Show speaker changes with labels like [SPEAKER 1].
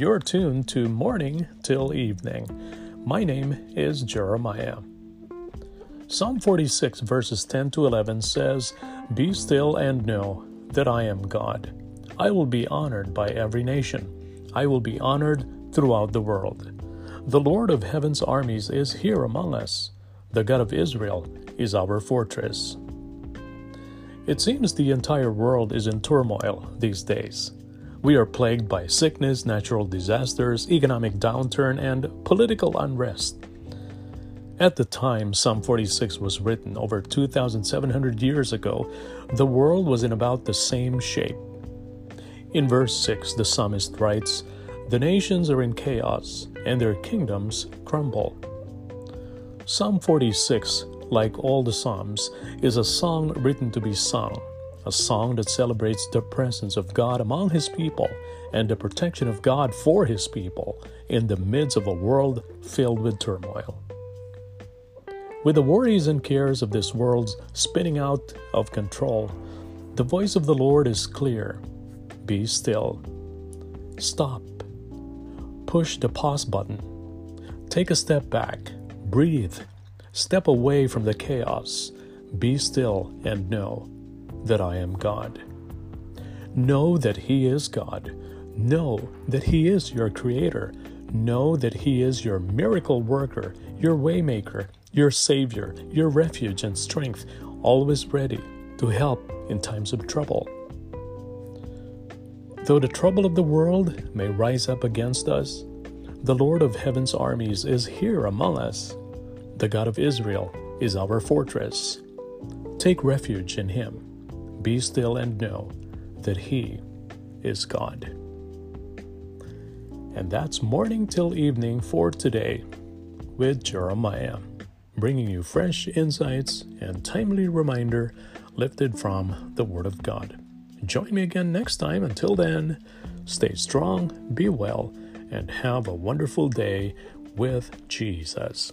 [SPEAKER 1] You're tuned to Morning Till Evening. My name is Jeremiah. Psalm 46, verses 10 to 11 says, Be still and know that I am God. I will be honored by every nation. I will be honored throughout the world. The Lord of heaven's armies is here among us. The God of Israel is our fortress. It seems the entire world is in turmoil these days. We are plagued by sickness, natural disasters, economic downturn, and political unrest. At the time Psalm 46 was written over 2,700 years ago, the world was in about the same shape. In verse 6, the psalmist writes, The nations are in chaos, and their kingdoms crumble. Psalm 46, like all the Psalms, is a song written to be sung a song that celebrates the presence of God among His people and the protection of God for His people in the midst of a world filled with turmoil. With the worries and cares of this world spinning out of control, the voice of the Lord is clear Be still. Stop. Push the pause button. Take a step back. Breathe. Step away from the chaos. Be still and know that I am God. Know that He is God. Know that He is your Creator. Know that He is your miracle worker, your waymaker, your Savior, your refuge and strength, always ready to help in times of trouble. Though the trouble of the world may rise up against us, the Lord of heaven's armies is here among us. The God of Israel is our fortress. Take refuge in Him. Be still and know that He is God. And that's morning till evening for today with Jeremiah, bringing you fresh insights and timely reminder lifted from the Word of God. Join me again next time. Until then, stay strong, be well, and have a wonderful day with Jesus.